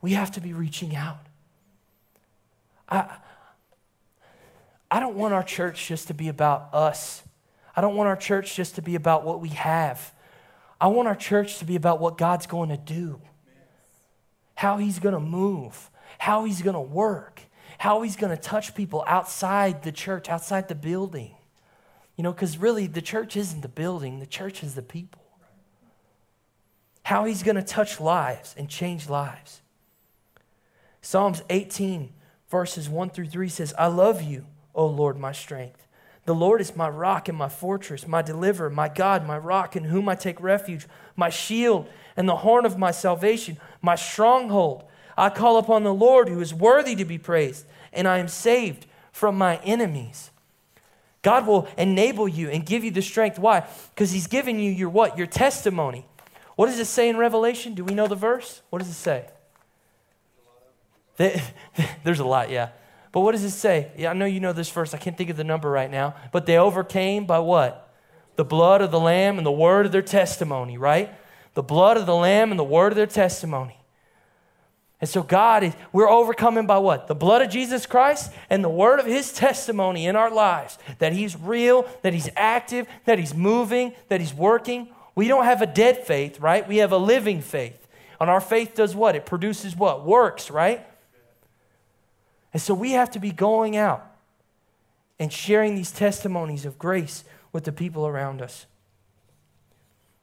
We have to be reaching out. I, I don't want our church just to be about us I don't want our church just to be about what we have. I want our church to be about what God's going to do, how He's going to move, how He's going to work, how He's going to touch people outside the church, outside the building. You know, because really the church isn't the building, the church is the people. How He's going to touch lives and change lives. Psalms 18, verses 1 through 3 says, I love you, O Lord, my strength. The Lord is my rock and my fortress, my deliverer, my God, my rock in whom I take refuge, my shield and the horn of my salvation, my stronghold. I call upon the Lord who is worthy to be praised, and I am saved from my enemies. God will enable you and give you the strength. Why? Because He's given you your what? Your testimony. What does it say in Revelation? Do we know the verse? What does it say? (laughs) There's a lot, yeah. But what does it say? Yeah, I know you know this verse. I can't think of the number right now. But they overcame by what? The blood of the Lamb and the word of their testimony, right? The blood of the Lamb and the word of their testimony. And so, God, is, we're overcoming by what? The blood of Jesus Christ and the word of his testimony in our lives that he's real, that he's active, that he's moving, that he's working. We don't have a dead faith, right? We have a living faith. And our faith does what? It produces what? Works, right? And so we have to be going out and sharing these testimonies of grace with the people around us.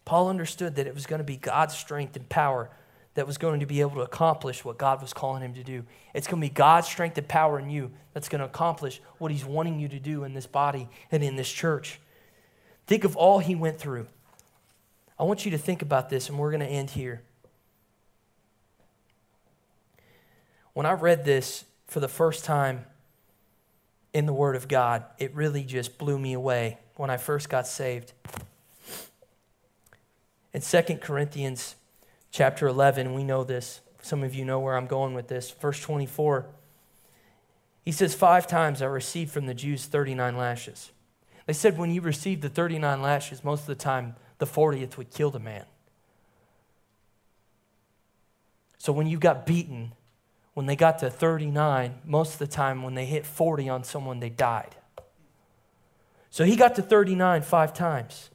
Paul understood that it was going to be God's strength and power that was going to be able to accomplish what God was calling him to do. It's going to be God's strength and power in you that's going to accomplish what he's wanting you to do in this body and in this church. Think of all he went through. I want you to think about this, and we're going to end here. When I read this, for the first time in the Word of God, it really just blew me away when I first got saved. In 2 Corinthians chapter 11, we know this. Some of you know where I'm going with this. Verse 24, he says, Five times I received from the Jews 39 lashes. They said when you received the 39 lashes, most of the time the 40th would kill the man. So when you got beaten, when they got to 39, most of the time when they hit 40 on someone, they died. So he got to 39 five times.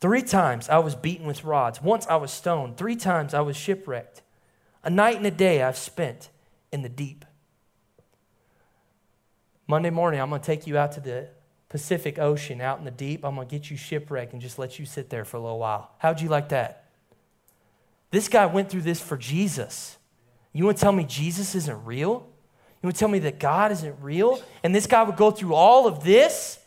Three times I was beaten with rods. Once I was stoned. Three times I was shipwrecked. A night and a day I've spent in the deep. Monday morning, I'm going to take you out to the Pacific Ocean, out in the deep. I'm going to get you shipwrecked and just let you sit there for a little while. How'd you like that? This guy went through this for Jesus. You want to tell me Jesus isn't real? You want to tell me that God isn't real? And this guy would go through all of this?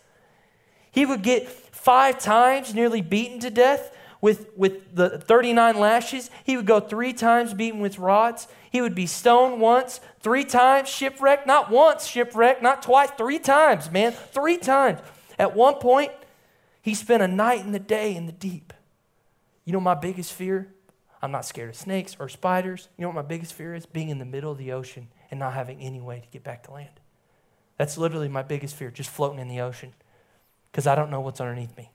He would get five times nearly beaten to death with, with the 39 lashes. He would go three times beaten with rods. He would be stoned once, three times shipwrecked, not once shipwrecked, not twice, three times, man, three times. At one point, he spent a night and a day in the deep. You know my biggest fear? I'm not scared of snakes or spiders. You know what my biggest fear is? Being in the middle of the ocean and not having any way to get back to land. That's literally my biggest fear, just floating in the ocean. because I don't know what's underneath me.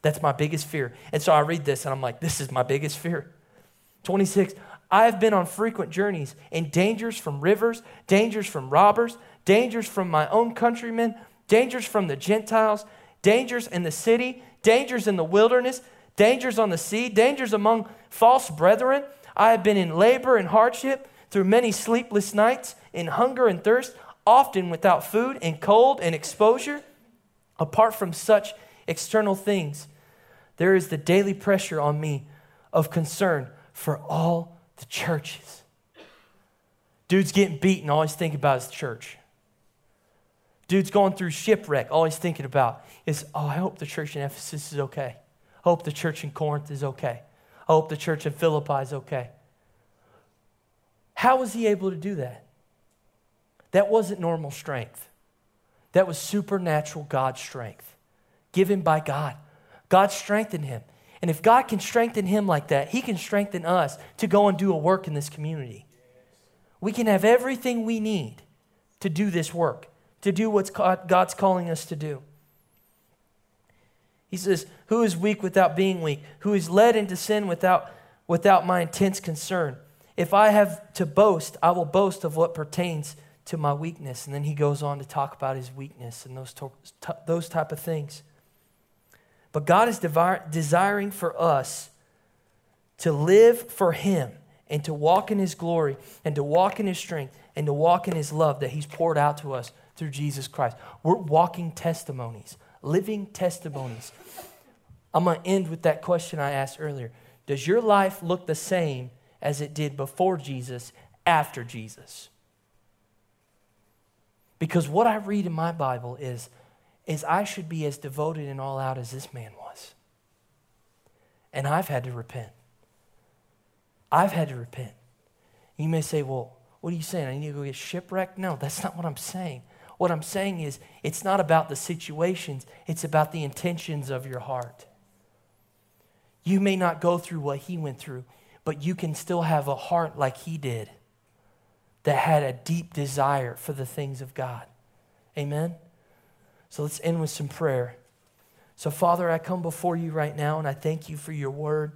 That's my biggest fear. And so I read this and I'm like, this is my biggest fear. 26, I have been on frequent journeys in dangers from rivers, dangers from robbers, dangers from my own countrymen, dangers from the Gentiles, dangers in the city, dangers in the wilderness, dangers on the sea, dangers among false brethren. I have been in labor and hardship through many sleepless nights, in hunger and thirst, often without food, in cold and exposure. Apart from such external things, there is the daily pressure on me of concern for all the churches. Dude's getting beaten, all he's thinking about is the church. Dude's going through shipwreck, all he's thinking about is, oh, I hope the church in Ephesus is okay. I hope the church in Corinth is okay. I hope the church in Philippi is okay. How was he able to do that? That wasn't normal strength. That was supernatural God strength given by God. God strengthened him. And if God can strengthen him like that, he can strengthen us to go and do a work in this community. We can have everything we need to do this work, to do what God's calling us to do. He says, Who is weak without being weak? Who is led into sin without, without my intense concern? If I have to boast, I will boast of what pertains to my weakness. And then he goes on to talk about his weakness and those, to, those type of things. But God is desiring for us to live for Him and to walk in His glory and to walk in His strength and to walk in His love that He's poured out to us through Jesus Christ. We're walking testimonies, living testimonies. I'm going to end with that question I asked earlier. Does your life look the same as it did before Jesus, after Jesus? Because what I read in my Bible is is I should be as devoted and all out as this man was. And I've had to repent. I've had to repent. You may say, well, what are you saying? I need to go get shipwrecked? No, that's not what I'm saying. What I'm saying is, it's not about the situations, it's about the intentions of your heart. You may not go through what he went through, but you can still have a heart like he did that had a deep desire for the things of God. Amen? So let's end with some prayer. So, Father, I come before you right now and I thank you for your word.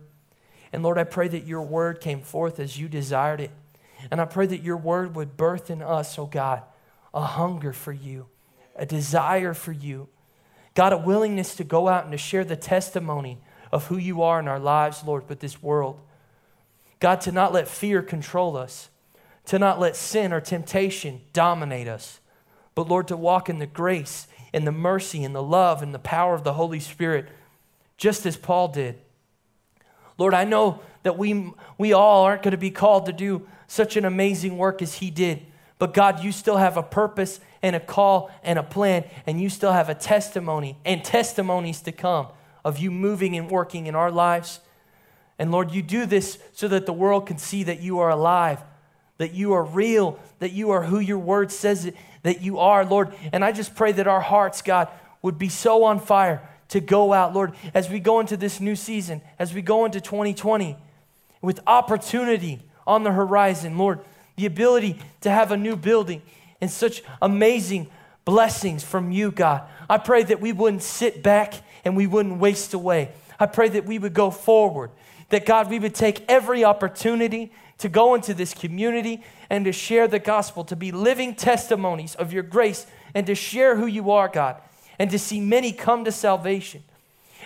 And Lord, I pray that your word came forth as you desired it. And I pray that your word would birth in us, oh God, a hunger for you, a desire for you. God, a willingness to go out and to share the testimony of who you are in our lives, Lord, with this world. God, to not let fear control us, to not let sin or temptation dominate us, but Lord, to walk in the grace and the mercy and the love and the power of the Holy Spirit, just as Paul did. Lord, I know that we, we all aren't going to be called to do such an amazing work as he did. But God, you still have a purpose and a call and a plan, and you still have a testimony and testimonies to come of you moving and working in our lives. And Lord, you do this so that the world can see that you are alive, that you are real, that you are who your word says that you are, Lord. And I just pray that our hearts, God, would be so on fire to go out, Lord, as we go into this new season, as we go into 2020 with opportunity on the horizon, Lord, the ability to have a new building and such amazing blessings from you, God. I pray that we wouldn't sit back and we wouldn't waste away. I pray that we would go forward, that God, we would take every opportunity to go into this community and to share the gospel, to be living testimonies of your grace, and to share who you are, God, and to see many come to salvation.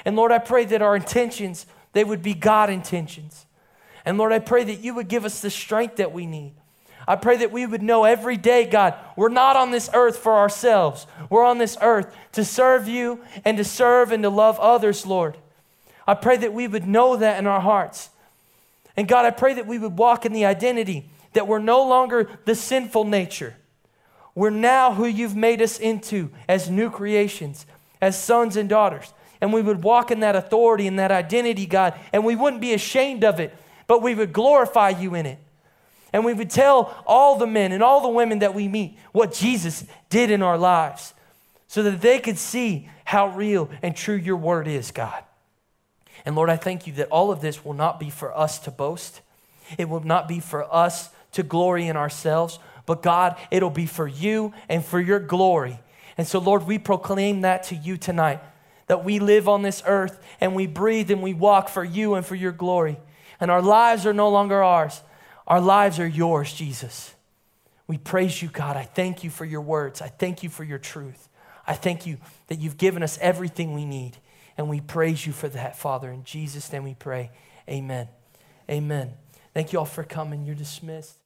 And Lord, I pray that our intentions, they would be God intentions. And Lord, I pray that you would give us the strength that we need. I pray that we would know every day, God, we're not on this earth for ourselves. We're on this earth to serve you and to serve and to love others, Lord. I pray that we would know that in our hearts. And God, I pray that we would walk in the identity that we're no longer the sinful nature. We're now who you've made us into as new creations, as sons and daughters. And we would walk in that authority and that identity, God, and we wouldn't be ashamed of it, but we would glorify you in it. And we would tell all the men and all the women that we meet what Jesus did in our lives so that they could see how real and true your word is, God. And Lord, I thank you that all of this will not be for us to boast. It will not be for us to glory in ourselves, but God, it'll be for you and for your glory. And so, Lord, we proclaim that to you tonight that we live on this earth and we breathe and we walk for you and for your glory. And our lives are no longer ours, our lives are yours, Jesus. We praise you, God. I thank you for your words. I thank you for your truth. I thank you that you've given us everything we need. And we praise you for that, Father. In Jesus' name we pray. Amen. Amen. Thank you all for coming. You're dismissed.